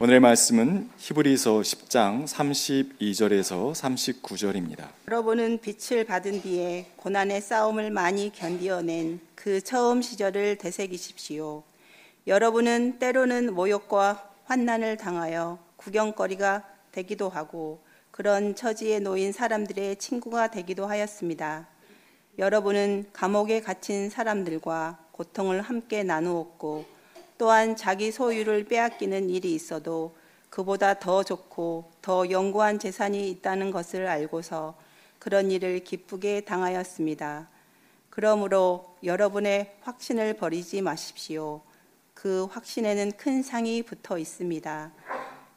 오늘의 말씀은 히브리서 10장 32절에서 39절입니다. 여러분은 빛을 받은 뒤에 고난의 싸움을 많이 견디어낸 그 처음 시절을 되새기십시오. 여러분은 때로는 모욕과 환난을 당하여 구경거리가 되기도 하고 그런 처지에 놓인 사람들의 친구가 되기도 하였습니다. 여러분은 감옥에 갇힌 사람들과 고통을 함께 나누었고 또한 자기 소유를 빼앗기는 일이 있어도 그보다 더 좋고 더 영구한 재산이 있다는 것을 알고서 그런 일을 기쁘게 당하였습니다. 그러므로 여러분의 확신을 버리지 마십시오. 그 확신에는 큰 상이 붙어 있습니다.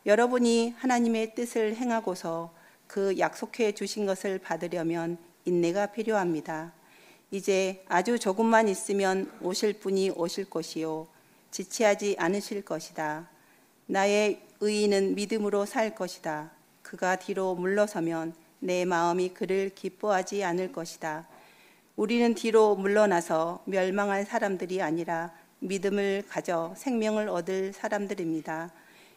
여러분이 하나님의 뜻을 행하고서 그 약속해 주신 것을 받으려면 인내가 필요합니다. 이제 아주 조금만 있으면 오실 분이 오실 것이요. 지체하지 않으실 것이다. 나의 의인은 믿음으로 살 것이다. 그가 뒤로 물러서면 내 마음이 그를 기뻐하지 않을 것이다. 우리는 뒤로 물러나서 멸망할 사람들이 아니라 믿음을 가져 생명을 얻을 사람들입니다.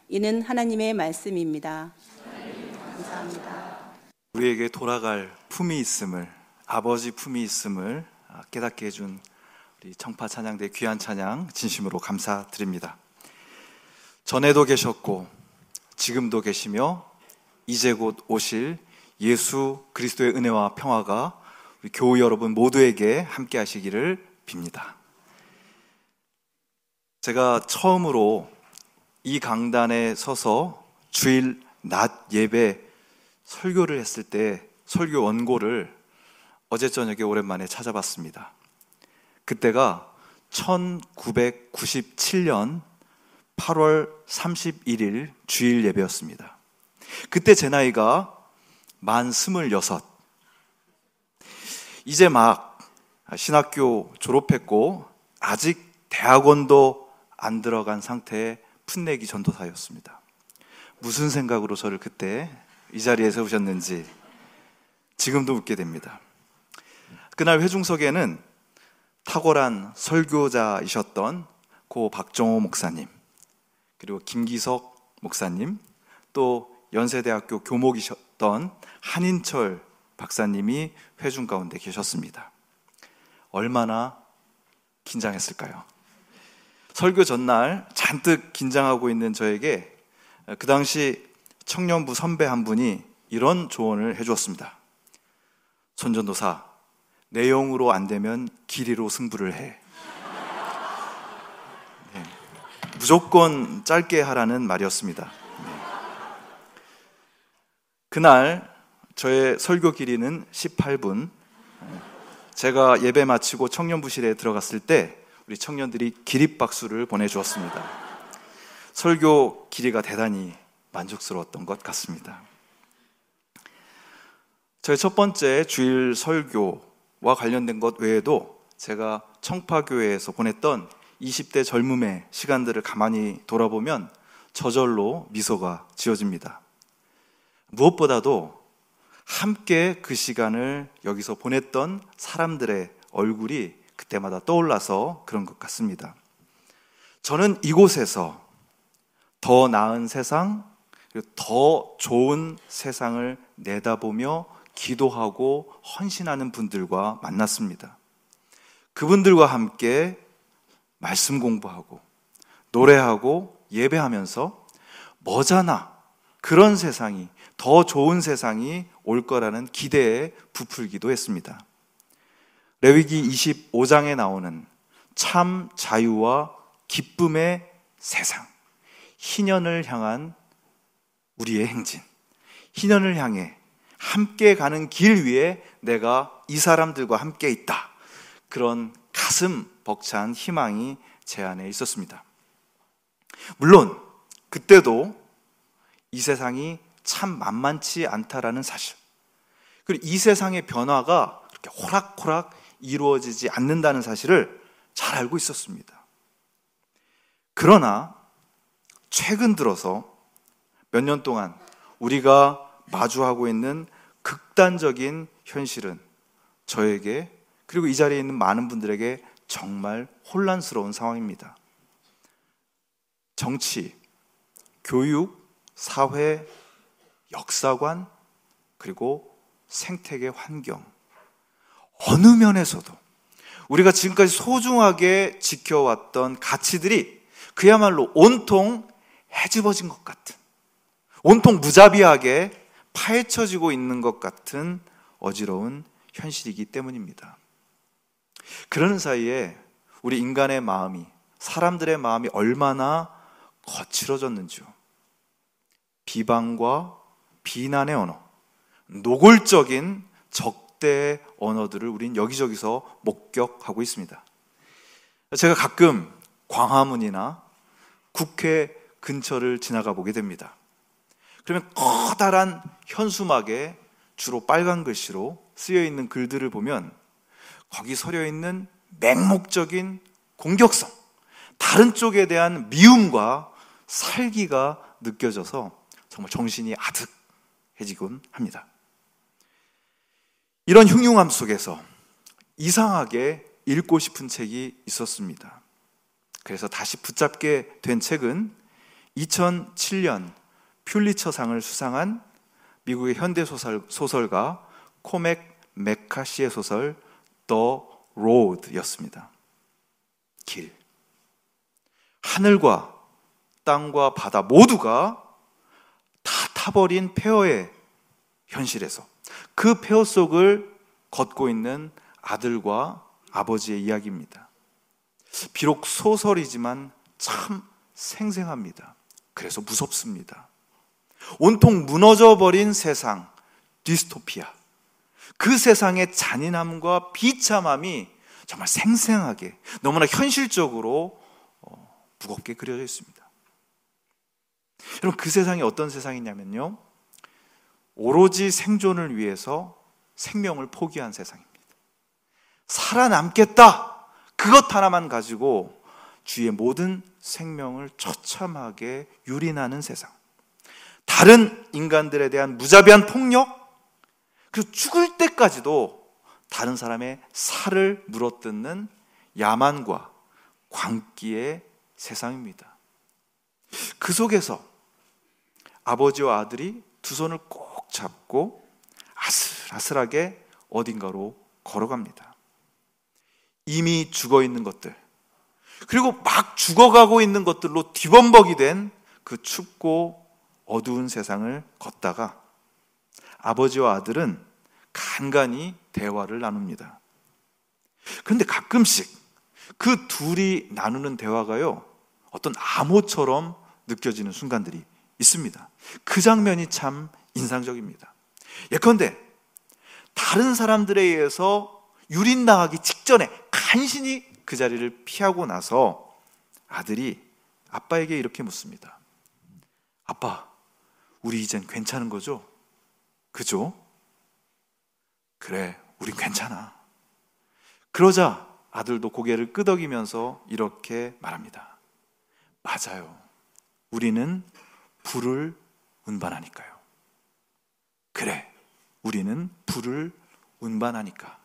이는 하나님의 말씀입니다. 감사합니다. 우리에게 돌아갈 품이 있음을 아버지 품이 있음을 깨닫게 해준 우리 청파 찬양대 귀한 찬양 진심으로 감사드립니다. 전에도 계셨고 지금도 계시며 이제 곧 오실 예수 그리스도의 은혜와 평화가 우리 교우 여러분 모두에게 함께 하시기를 빕니다. 제가 처음으로 이 강단에 서서 주일 낮 예배 설교를 했을 때 설교 원고를 어제 저녁에 오랜만에 찾아봤습니다. 그때가 1997년 8월 31일 주일 예배였습니다. 그때 제 나이가 만 26. 이제 막 신학교 졸업했고 아직 대학원도 안 들어간 상태의 풋내기 전도사였습니다. 무슨 생각으로 저를 그때 이 자리에 세우셨는지 지금도 묻게 됩니다. 그날 회중석에는 탁월한 설교자이셨던 고 박정호 목사님, 그리고 김기석 목사님, 또 연세대학교 교목이셨던 한인철 박사님이 회중 가운데 계셨습니다. 얼마나 긴장했을까요? 설교 전날 잔뜩 긴장하고 있는 저에게 그 당시 청년부 선배 한 분이 이런 조언을 해주었습니다. 손전도사, 내용으로 안 되면 길이로 승부를 해. 네. 무조건 짧게 하라는 말이었습니다. 네. 그날 저의 설교 길이는 18분. 제가 예배 마치고 청년부실에 들어갔을 때 우리 청년들이 기립박수를 보내주었습니다. 설교 길이가 대단히 만족스러웠던 것 같습니다. 저의 첫 번째 주일 설교 와 관련된 것 외에도 제가 청파교회에서 보냈던 20대 젊음의 시간들을 가만히 돌아보면 저절로 미소가 지어집니다. 무엇보다도 함께 그 시간을 여기서 보냈던 사람들의 얼굴이 그때마다 떠올라서 그런 것 같습니다. 저는 이곳에서 더 나은 세상, 더 좋은 세상을 내다보며 기도하고 헌신하는 분들과 만났습니다. 그분들과 함께 말씀 공부하고 노래하고 예배하면서 머자나 그런 세상이 더 좋은 세상이 올 거라는 기대에 부풀기도 했습니다. 레위기 25장에 나오는 참 자유와 기쁨의 세상, 희년을 향한 우리의 행진, 희년을 향해 함께 가는 길 위에 내가 이 사람들과 함께 있다. 그런 가슴 벅찬 희망이 제 안에 있었습니다. 물론 그때도 이 세상이 참 만만치 않다라는 사실. 그리고 이 세상의 변화가 그렇게 호락호락 이루어지지 않는다는 사실을 잘 알고 있었습니다. 그러나 최근 들어서 몇 년 동안 우리가 마주하고 있는 극단적인 현실은 저에게 그리고 이 자리에 있는 많은 분들에게 정말 혼란스러운 상황입니다. 정치, 교육, 사회, 역사관, 그리고 생태계 환경. 어느 면에서도 우리가 지금까지 소중하게 지켜왔던 가치들이 그야말로 온통 해집어진 것 같은, 온통 무자비하게 파헤쳐지고 있는 것 같은 어지러운 현실이기 때문입니다. 그러는 사이에 우리 인간의 마음이, 사람들의 마음이 얼마나 거칠어졌는지요. 비방과 비난의 언어, 노골적인 적대의 언어들을 우린 여기저기서 목격하고 있습니다. 제가 가끔 광화문이나 국회 근처를 지나가 보게 됩니다. 그러면 커다란 현수막에 주로 빨간 글씨로 쓰여 있는 글들을 보면 거기 서려 있는 맹목적인 공격성, 다른 쪽에 대한 미움과 살기가 느껴져서 정말 정신이 아득해지곤 합니다. 이런 흉흉함 속에서 이상하게 읽고 싶은 책이 있었습니다. 그래서 다시 붙잡게 된 책은 2007년 퓰리처상을 수상한 미국의 현대 소설, 소설가 코맥 메카시의 소설 The Road였습니다. 길. 하늘과 땅과 바다 모두가 다 타버린 폐허의 현실에서 그 폐허 속을 걷고 있는 아들과 아버지의 이야기입니다. 비록 소설이지만 참 생생합니다. 그래서 무섭습니다. 온통 무너져 버린 세상, 디스토피아. 그 세상의 잔인함과 비참함이 정말 생생하게, 너무나 현실적으로 어, 무겁게 그려져 있습니다. 여러분, 그 세상이 어떤 세상이냐면요. 오로지 생존을 위해서 생명을 포기한 세상입니다. 살아남겠다! 그것 하나만 가지고 주의 모든 생명을 처참하게 유린하는 세상. 다른 인간들에 대한 무자비한 폭력, 그리고 죽을 때까지도 다른 사람의 살을 물어뜯는 야만과 광기의 세상입니다. 그 속에서 아버지와 아들이 두 손을 꼭 잡고 아슬아슬하게 어딘가로 걸어갑니다. 이미 죽어 있는 것들, 그리고 막 죽어가고 있는 것들로 뒤범벅이 된 그 춥고 어두운 세상을 걷다가 아버지와 아들은 간간히 대화를 나눕니다. 그런데 가끔씩 그 둘이 나누는 대화가요, 어떤 암호처럼 느껴지는 순간들이 있습니다. 그 장면이 참 인상적입니다. 예컨대 다른 사람들에 의해서 유린당하기 직전에 간신히 그 자리를 피하고 나서 아들이 아빠에게 이렇게 묻습니다. 아빠, 우리 이젠 괜찮은 거죠? 그죠? 그래, 우린 괜찮아. 그러자 아들도 고개를 끄덕이면서 이렇게 말합니다. 맞아요. 우리는 불을 운반하니까요. 그래, 우리는 불을 운반하니까.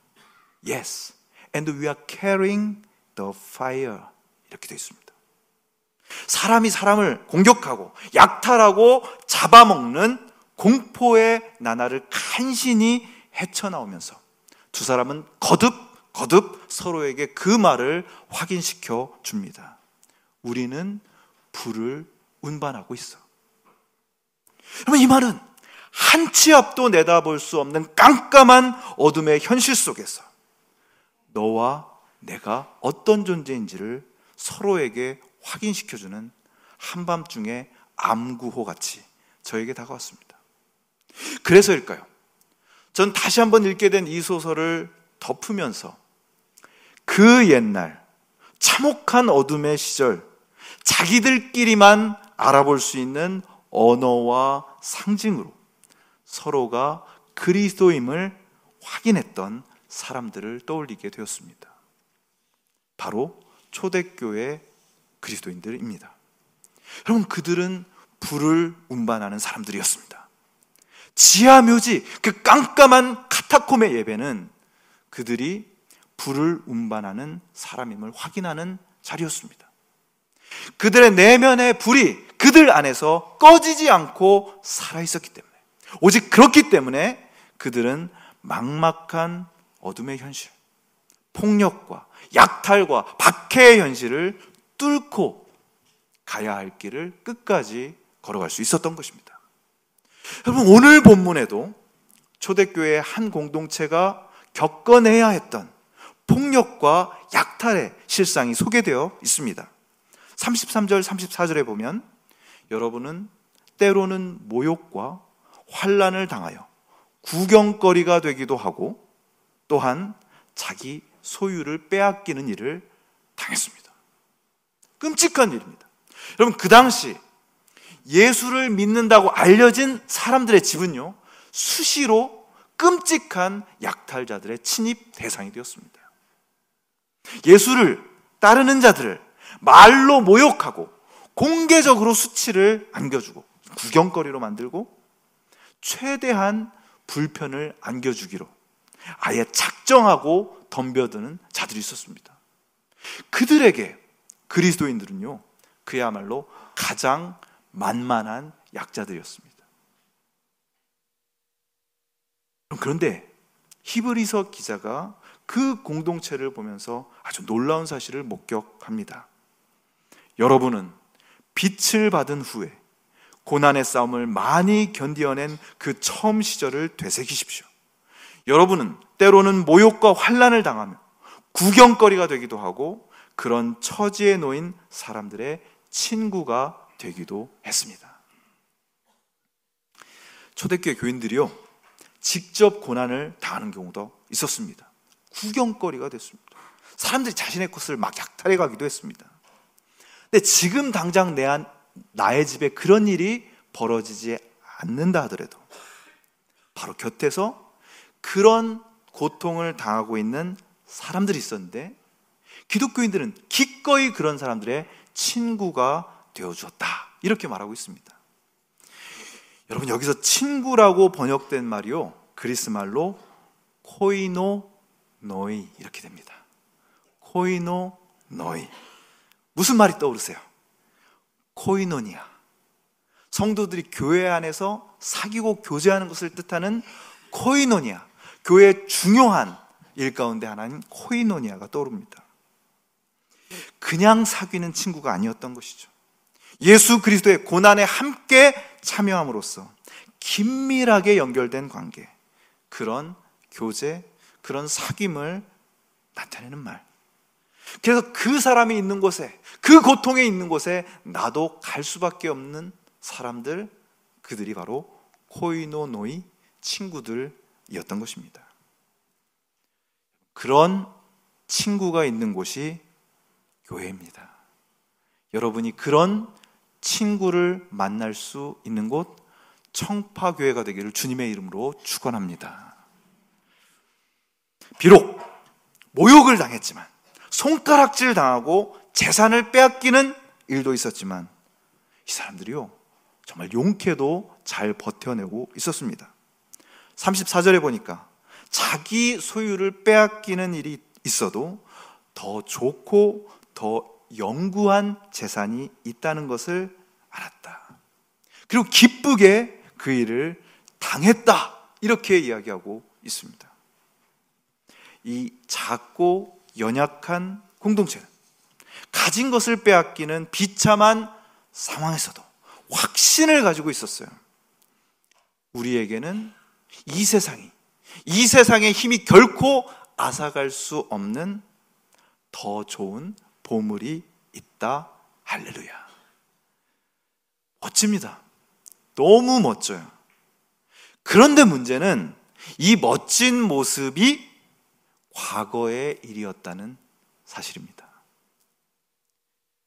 Yes, and we are carrying the fire. 이렇게 되어 있습니다. 사람이 사람을 공격하고 약탈하고 잡아먹는 공포의 나날을 간신히 헤쳐나오면서 두 사람은 거듭 거듭 서로에게 그 말을 확인시켜 줍니다. 우리는 불을 운반하고 있어. 여러분, 이 말은 한치 앞도 내다볼 수 없는 깜깜한 어둠의 현실 속에서 너와 내가 어떤 존재인지를 서로에게 확인시켜주는 한밤중에 암구호 같이 저에게 다가왔습니다. 그래서일까요? 전 다시 한번 읽게 된 이 소설을 덮으면서 그 옛날 참혹한 어둠의 시절 자기들끼리만 알아볼 수 있는 언어와 상징으로 서로가 그리스도임을 확인했던 사람들을 떠올리게 되었습니다. 바로 초대교회 그리스도인들입니다. 여러분, 그들은 불을 운반하는 사람들이었습니다. 지하 묘지, 그 깜깜한 카타콤의 예배는 그들이 불을 운반하는 사람임을 확인하는 자리였습니다. 그들의 내면의 불이 그들 안에서 꺼지지 않고 살아 있었기 때문에 오직 그렇기 때문에 그들은 막막한 어둠의 현실, 폭력과 약탈과 박해의 현실을 뚫고 가야 할 길을 끝까지 걸어갈 수 있었던 것입니다. 여러분, 오늘 본문에도 초대교회의 한 공동체가 겪어내야 했던 폭력과 약탈의 실상이 소개되어 있습니다. 33절, 34절에 보면 여러분은 때로는 모욕과 환란을 당하여 구경거리가 되기도 하고 또한 자기 소유를 빼앗기는 일을 당했습니다. 끔찍한 일입니다. 여러분 그 당시 예수를 믿는다고 알려진 사람들의 집은요 수시로 끔찍한 약탈자들의 침입 대상이 되었습니다. 예수를 따르는 자들을 말로 모욕하고 공개적으로 수치를 안겨주고 구경거리로 만들고 최대한 불편을 안겨주기로 아예 작정하고 덤벼드는 자들이 있었습니다. 그들에게 그리스도인들은요, 그야말로 가장 만만한 약자들이었습니다. 그런데 히브리서 기자가 그 공동체를 보면서 아주 놀라운 사실을 목격합니다. 여러분은 빛을 받은 후에 고난의 싸움을 많이 견디어낸 그 처음 시절을 되새기십시오. 여러분은 때로는 모욕과 환란을 당하며 구경거리가 되기도 하고 그런 처지에 놓인 사람들의 친구가 되기도 했습니다. 초대교회 교인들이요, 직접 고난을 당하는 경우도 있었습니다. 구경거리가 됐습니다. 사람들이 자신의 것을 막 약탈해 가기도 했습니다. 근데 지금 당장 내 안, 나의 집에 그런 일이 벌어지지 않는다 하더라도 바로 곁에서 그런 고통을 당하고 있는 사람들이 있었는데 기독교인들은 기꺼이 그런 사람들의 친구가 되어 주었다. 이렇게 말하고 있습니다. 여러분 여기서 친구라고 번역된 말이요. 그리스 말로 κοινωνοί 이렇게 됩니다. κοινωνοί. 무슨 말이 떠오르세요? 코이노니아. 성도들이 교회 안에서 사귀고 교제하는 것을 뜻하는 코이노니아. 교회의 중요한 일 가운데 하나인 코이노니아가 떠오릅니다. 그냥 사귀는 친구가 아니었던 것이죠. 예수 그리스도의 고난에 함께 참여함으로써 긴밀하게 연결된 관계, 그런 교제, 그런 사귐을 나타내는 말. 그래서 그 사람이 있는 곳에, 그 고통에 있는 곳에 나도 갈 수밖에 없는 사람들, 그들이 바로 코이노노이 친구들이었던 것입니다. 그런 친구가 있는 곳이 교회입니다. 여러분이 그런 친구를 만날 수 있는 곳 청파교회가 되기를 주님의 이름으로 축원합니다. 비록 모욕을 당했지만 손가락질 당하고 재산을 빼앗기는 일도 있었지만 이 사람들이요 정말 용케도 잘 버텨내고 있었습니다. 34절에 보니까 자기 소유를 빼앗기는 일이 있어도 더 좋고 더 영구한 재산이 있다는 것을 알았다. 그리고 기쁘게 그 일을 당했다. 이렇게 이야기하고 있습니다. 이 작고 연약한 공동체는 가진 것을 빼앗기는 비참한 상황에서도 확신을 가지고 있었어요. 우리에게는 이 세상이, 이 세상의 힘이 결코 앗아갈 수 없는 더 좋은 보물이 있다. 할렐루야. 멋집니다. 너무 멋져요. 그런데 문제는 이 멋진 모습이 과거의 일이었다는 사실입니다.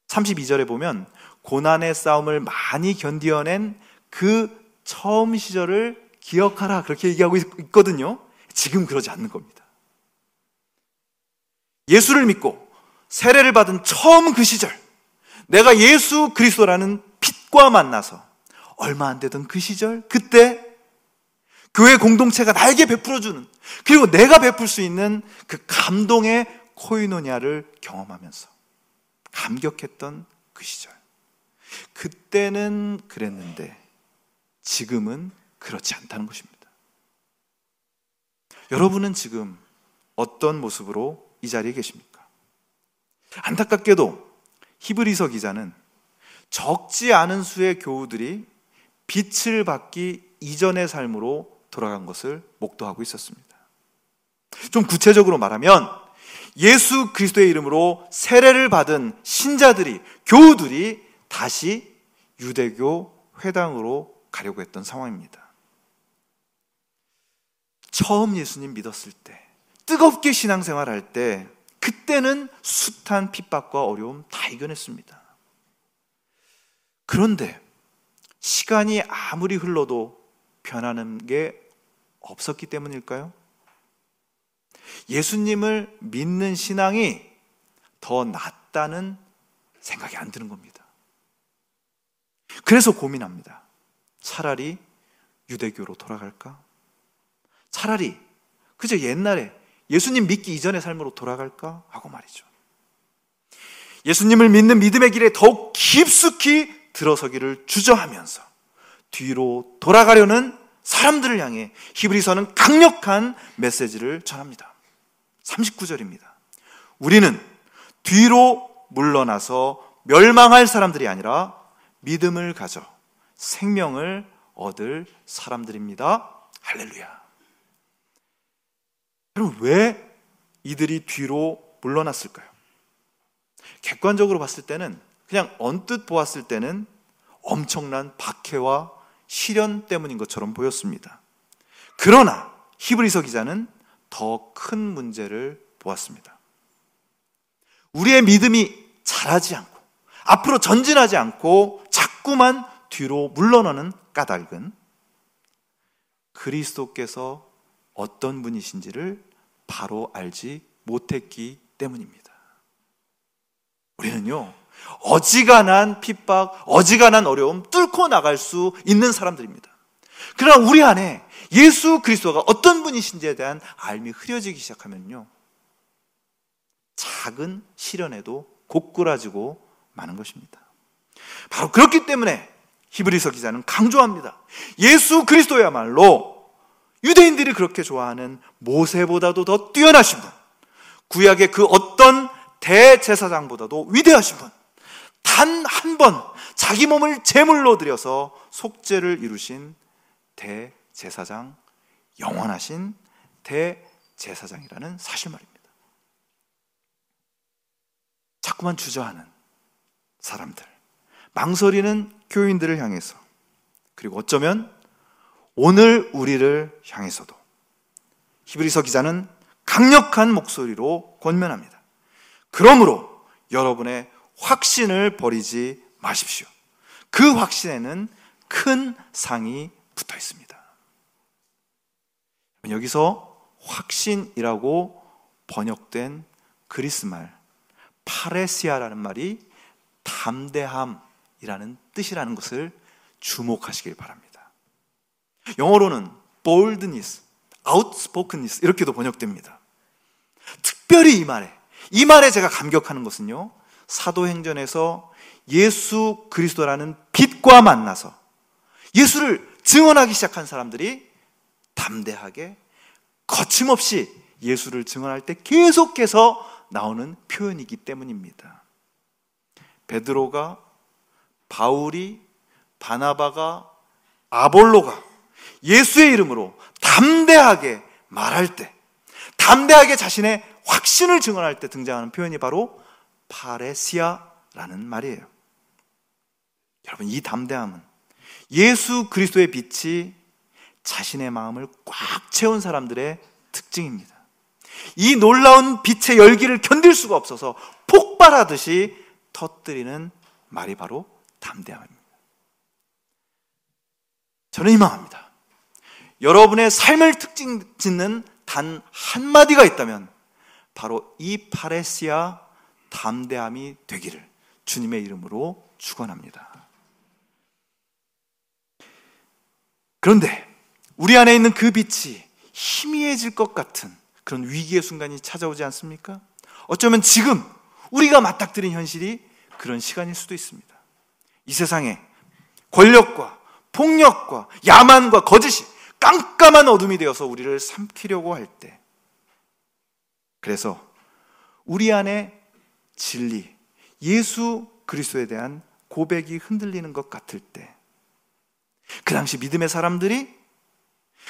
32절에 보면 고난의 싸움을 많이 견디어낸 그 처음 시절을 기억하라 그렇게 얘기하고 있거든요. 지금 그러지 않는 겁니다. 예수를 믿고 세례를 받은 처음 그 시절 내가 예수 그리스도라는 빛과 만나서 얼마 안 되던 그 시절 그때 교회 공동체가 나에게 베풀어주는 그리고 내가 베풀 수 있는 그 감동의 코이노니아를 경험하면서 감격했던 그 시절. 그때는 그랬는데 지금은 그렇지 않다는 것입니다. 여러분은 지금 어떤 모습으로 이 자리에 계십니까? 안타깝게도 히브리서 기자는 적지 않은 수의 교우들이 빛을 받기 이전의 삶으로 돌아간 것을 목도하고 있었습니다. 좀 구체적으로 말하면 예수 그리스도의 이름으로 세례를 받은 신자들이 교우들이 다시 유대교 회당으로 가려고 했던 상황입니다. 처음 예수님 믿었을 때 뜨겁게 신앙생활 할 때 그때는 숱한 핍박과 어려움 다 이겨냈습니다. 그런데 시간이 아무리 흘러도 변하는 게 없었기 때문일까요? 예수님을 믿는 신앙이 더 낫다는 생각이 안 드는 겁니다. 그래서 고민합니다. 차라리 유대교로 돌아갈까? 차라리 그저 옛날에 예수님 믿기 이전의 삶으로 돌아갈까? 하고 말이죠. 예수님을 믿는 믿음의 길에 더욱 깊숙이 들어서기를 주저하면서 뒤로 돌아가려는 사람들을 향해 히브리서는 강력한 메시지를 전합니다. 39절입니다. 우리는 뒤로 물러나서 멸망할 사람들이 아니라 믿음을 가져 생명을 얻을 사람들입니다. 할렐루야. 여러분, 왜 이들이 뒤로 물러났을까요? 객관적으로 봤을 때는 그냥 언뜻 보았을 때는 엄청난 박해와 시련 때문인 것처럼 보였습니다. 그러나 히브리서 기자는 더 큰 문제를 보았습니다. 우리의 믿음이 자라지 않고 앞으로 전진하지 않고 자꾸만 뒤로 물러나는 까닭은 그리스도께서 어떤 분이신지를 바로 알지 못했기 때문입니다. 우리는요, 어지간한 핍박, 어지간한 어려움 뚫고 나갈 수 있는 사람들입니다. 그러나 우리 안에 예수 그리스도가 어떤 분이신지에 대한 알미 흐려지기 시작하면요. 작은 시련에도 고꾸라지고 마는 것입니다. 바로 그렇기 때문에 히브리서 기자는 강조합니다. 예수 그리스도야말로 유대인들이 그렇게 좋아하는 모세보다도 더 뛰어나신 분, 구약의 그 어떤 대제사장보다도 위대하신 분, 단 한 번 자기 몸을 제물로 드려서 속죄를 이루신 대제사장, 영원하신 대제사장이라는 사실 말입니다. 자꾸만 주저하는 사람들, 망설이는 교인들을 향해서, 그리고 어쩌면 오늘 우리를 향해서도 히브리서 기자는 강력한 목소리로 권면합니다. 그러므로 여러분의 확신을 버리지 마십시오. 그 확신에는 큰 상이 붙어 있습니다. 여기서 확신이라고 번역된 그리스 말 파레시아라는 말이 담대함이라는 뜻이라는 것을 주목하시길 바랍니다. 영어로는 boldness, outspokenness 이렇게도 번역됩니다. 특별히 이 말에 이 말에 제가 감격하는 것은요. 사도행전에서 예수 그리스도라는 빛과 만나서 예수를 증언하기 시작한 사람들이 담대하게 거침없이 예수를 증언할 때 계속해서 나오는 표현이기 때문입니다. 베드로가 바울이 바나바가 아볼로가 예수의 이름으로 담대하게 말할 때 담대하게 자신의 확신을 증언할 때 등장하는 표현이 바로 파레시아라는 말이에요. 여러분 이 담대함은 예수 그리스도의 빛이 자신의 마음을 꽉 채운 사람들의 특징입니다. 이 놀라운 빛의 열기를 견딜 수가 없어서 폭발하듯이 터뜨리는 말이 바로 담대함입니다. 저는 희망합니다. 여러분의 삶을 특징 짓는 단 한마디가 있다면 바로 이 파레시아 담대함이 되기를 주님의 이름으로 축원합니다. 그런데 우리 안에 있는 그 빛이 희미해질 것 같은 그런 위기의 순간이 찾아오지 않습니까? 어쩌면 지금 우리가 맞닥뜨린 현실이 그런 시간일 수도 있습니다. 이 세상에 권력과 폭력과 야만과 거짓이 깜깜한 어둠이 되어서 우리를 삼키려고 할 때, 그래서 우리 안에 진리, 예수 그리스도에 대한 고백이 흔들리는 것 같을 때, 그 당시 믿음의 사람들이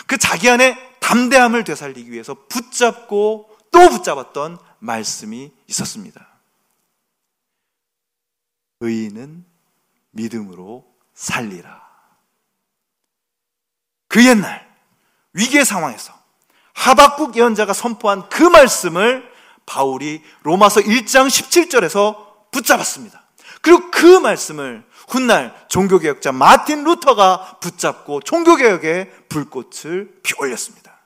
그 자기 안에 담대함을 되살리기 위해서 붙잡고 또 붙잡았던 말씀이 있었습니다. 의인은 믿음으로 살리라. 그 옛날 위기의 상황에서 하박국 예언자가 선포한 그 말씀을 바울이 로마서 1장 17절에서 붙잡았습니다. 그리고 그 말씀을 훗날 종교개혁자 마틴 루터가 붙잡고 종교개혁의 불꽃을 피올렸습니다.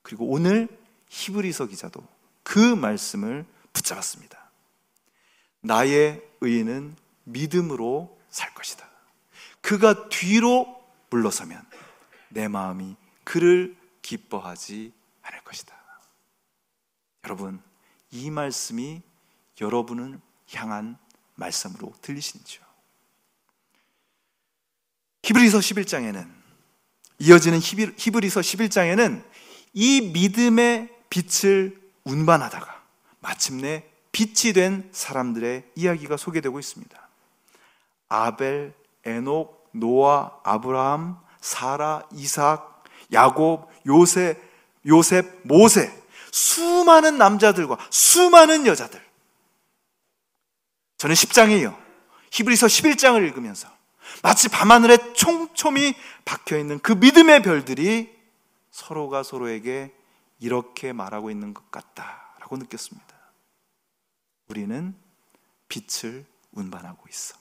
그리고 오늘 히브리서 기자도 그 말씀을 붙잡았습니다. 나의 의인은 믿음으로 살 것이다. 그가 뒤로 물러서면 내 마음이 그를 기뻐하지 않을 것이다. 여러분, 이 말씀이 여러분을 향한 말씀으로 들리시는지요? 히브리서 11장에는 이어지는 히브리서 11장에는 이 믿음의 빛을 운반하다가 마침내 빛이 된 사람들의 이야기가 소개되고 있습니다. 아벨, 에녹, 노아, 아브라함, 사라, 이삭, 야곱, 요셉, 요셉, 모세, 수많은 남자들과 수많은 여자들. 저는 10장에 이어 히브리서 11장을 읽으면서 마치 밤하늘에 촘촘히 박혀 있는 그 믿음의 별들이 서로가 서로에게 이렇게 말하고 있는 것 같다라고 느꼈습니다. 우리는 빛을 운반하고 있어.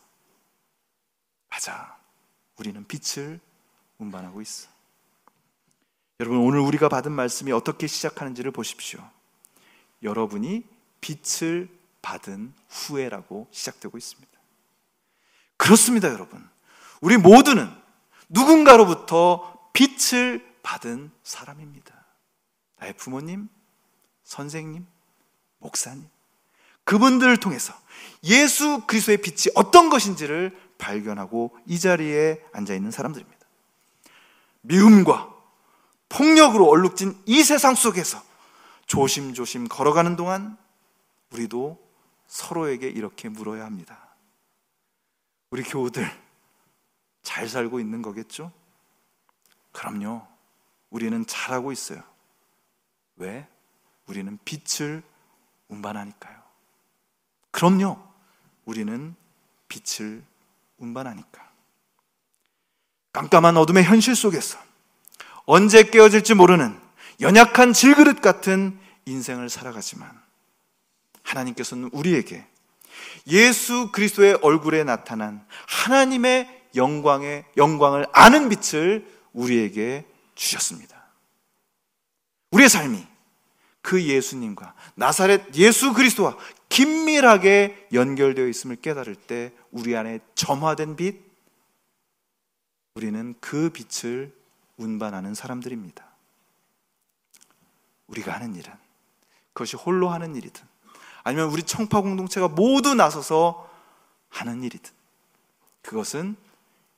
맞아. 우리는 빛을 운반하고 있어. 여러분, 오늘 우리가 받은 말씀이 어떻게 시작하는지를 보십시오. 여러분이 빛을 받은 후에라고 시작되고 있습니다. 그렇습니다, 여러분. 우리 모두는 누군가로부터 빛을 받은 사람입니다. 나의 부모님, 선생님, 목사님. 그분들을 통해서 예수 그리스도의 빛이 어떤 것인지를 발견하고 이 자리에 앉아 있는 사람들입니다. 미움과 폭력으로 얼룩진 이 세상 속에서 조심조심 걸어가는 동안 우리도 서로에게 이렇게 물어야 합니다. 우리 교우들 잘 살고 있는 거겠죠? 그럼요. 우리는 잘하고 있어요. 왜? 우리는 빛을 운반하니까요. 그럼요. 우리는 빛을 운반하니까. 깜깜한 어둠의 현실 속에서 언제 깨어질지 모르는 연약한 질그릇 같은 인생을 살아가지만 하나님께서는 우리에게 예수 그리스도의 얼굴에 나타난 하나님의 영광의 영광을 아는 빛을 우리에게 주셨습니다. 우리의 삶이 그 예수님과 나사렛 예수 그리스도와 긴밀하게 연결되어 있음을 깨달을 때 우리 안에 점화된 빛, 우리는 그 빛을 운반하는 사람들입니다. 우리가 하는 일은 그것이 홀로 하는 일이든 아니면 우리 청파 공동체가 모두 나서서 하는 일이든 그것은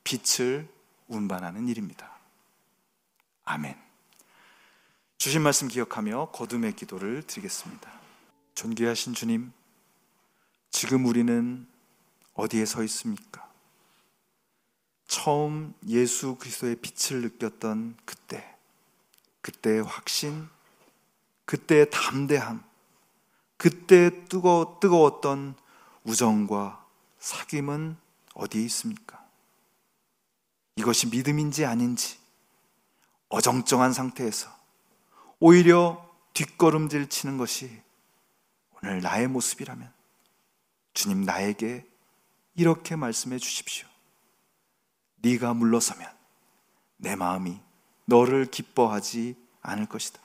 빛을 운반하는 일입니다. 아멘. 주신 말씀 기억하며 거듭의 기도를 드리겠습니다. 존귀하신 주님, 지금 우리는 어디에 서 있습니까? 처음 예수 그리스도의 빛을 느꼈던 그때, 그때의 확신, 그때의 담대함, 그때 뜨거, 뜨거웠던 우정과 사귐은 어디에 있습니까? 이것이 믿음인지 아닌지 어정쩡한 상태에서 오히려 뒷걸음질 치는 것이 오늘 나의 모습이라면 주님 나에게 이렇게 말씀해 주십시오. 네가 물러서면 내 마음이 너를 기뻐하지 않을 것이다.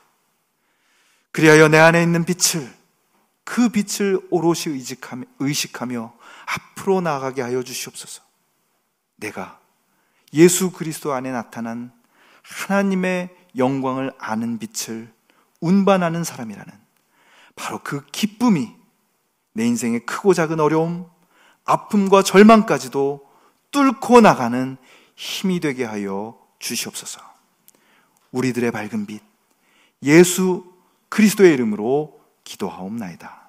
그리하여 내 안에 있는 빛을 그 빛을 오롯이 의식하며, 앞으로 나아가게 하여 주시옵소서. 내가 예수 그리스도 안에 나타난 하나님의 영광을 아는 빛을 운반하는 사람이라는 바로 그 기쁨이 내 인생의 크고 작은 어려움, 아픔과 절망까지도 뚫고 나가는 힘이 되게 하여 주시옵소서. 우리들의 밝은 빛, 예수 그리스도의 이름으로 기도하옵나이다.